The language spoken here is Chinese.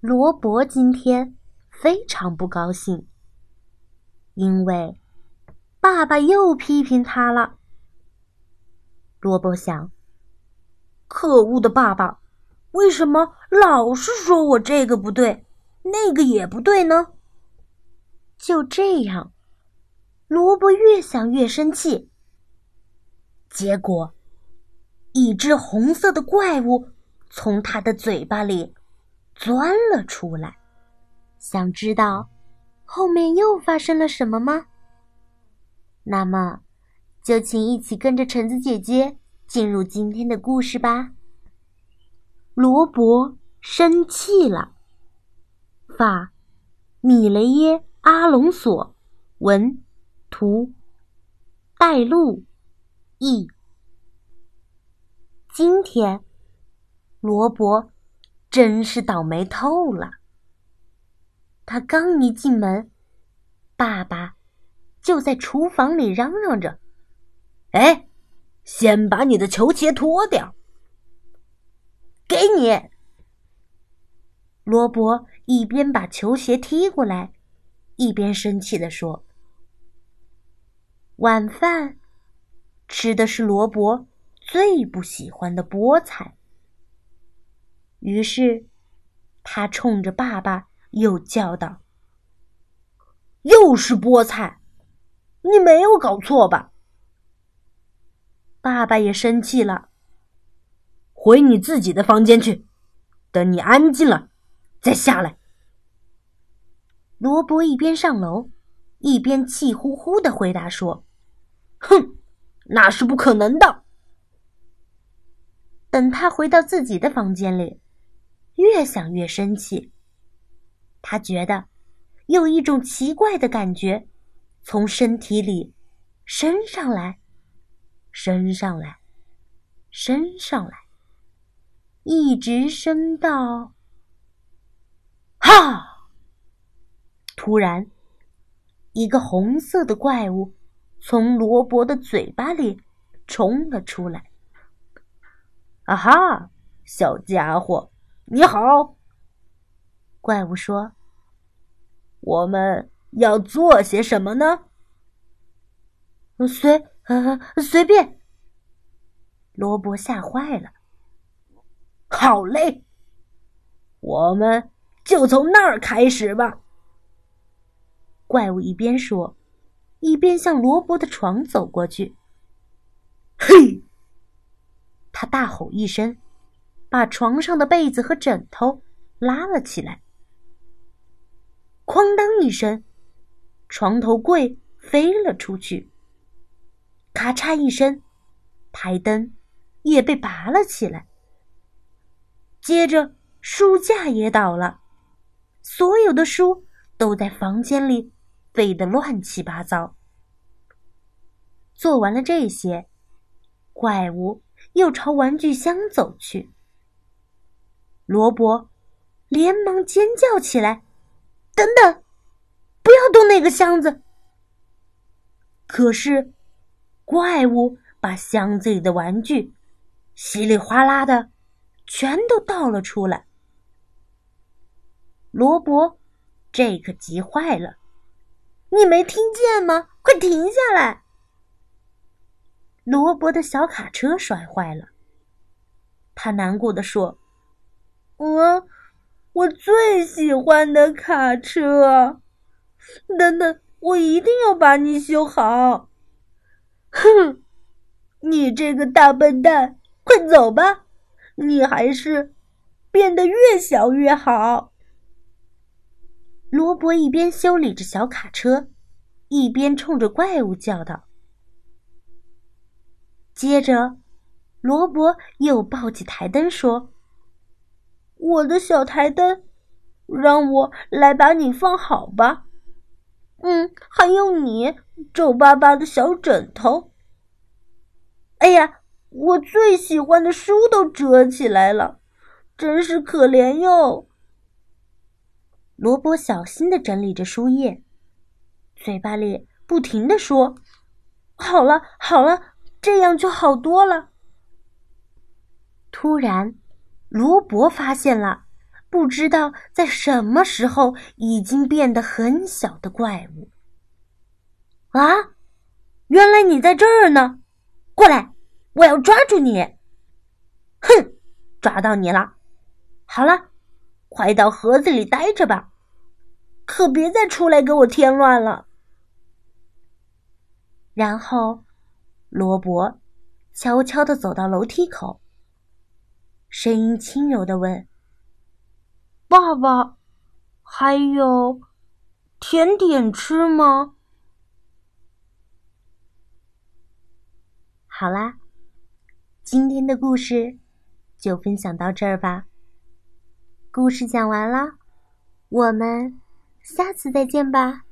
罗伯今天非常不高兴，因为爸爸又批评他了。罗伯想：可恶的爸爸，为什么老是说我这个不对，那个也不对呢？就这样，罗伯越想越生气。结果，一只红色的怪物从他的嘴巴里钻了出来。想知道后面又发生了什么吗？那么，就请一起跟着橙子姐姐进入今天的故事吧。罗伯生气了。法，米雷耶·阿隆索，文，图，带路。一，今天罗伯真是倒霉透了。他刚一进门，爸爸就在厨房里嚷嚷着：“哎，先把你的球鞋脱掉。”给你。罗伯一边把球鞋踢过来，一边生气地说：“晚饭。”吃的是罗伯最不喜欢的菠菜，于是他冲着爸爸又叫道：“又是菠菜，你没有搞错吧？”爸爸也生气了，回你自己的房间去，等你安静了再下来。罗伯一边上楼，一边气呼呼的回答说：“哼。”那是不可能的。等他回到自己的房间里，越想越生气。他觉得有一种奇怪的感觉从身体里升上来，升上来，升上来，一直升到……哈！突然，一个红色的怪物。从罗伯的嘴巴里冲了出来。啊哈，小家伙，你好！怪物说：“我们要做些什么呢？”随随便。罗伯吓坏了。好嘞，我们就从那儿开始吧。怪物一边说。一边向罗伯的床走过去，嘿！他大吼一声，把床上的被子和枕头拉了起来。哐当一声，床头柜飞了出去。咔嚓一声，台灯也被拔了起来。接着，书架也倒了，所有的书都在房间里。飞得乱七八糟。做完了这些，怪物又朝玩具箱走去。罗伯连忙尖叫起来：“等等，不要动那个箱子！”可是，怪物把箱子里的玩具稀里哗啦的全都倒了出来。罗伯这可急坏了。你没听见吗？快停下来！罗伯的小卡车摔坏了，他难过的说：“我，我最喜欢的卡车。等等，我一定要把你修好。”哼，你这个大笨蛋，快走吧！你还是变得越小越好。罗伯一边修理着小卡车，一边冲着怪物叫道。接着，罗伯又抱起台灯说：“我的小台灯，让我来把你放好吧。嗯，还有你皱巴巴的小枕头。哎呀，我最喜欢的书都折起来了，真是可怜哟。”罗伯小心的整理着书页，嘴巴里不停的说：“好了，好了，这样就好多了。”突然，罗伯发现了不知道在什么时候已经变得很小的怪物。啊，原来你在这儿呢！过来，我要抓住你！哼，抓到你了！好了，快到盒子里待着吧，可别再出来给我添乱了。然后，罗伯悄悄的走到楼梯口，声音轻柔的问：“爸爸，还有甜点吃吗？”好啦，今天的故事就分享到这儿吧。故事讲完了，我们下次再见吧。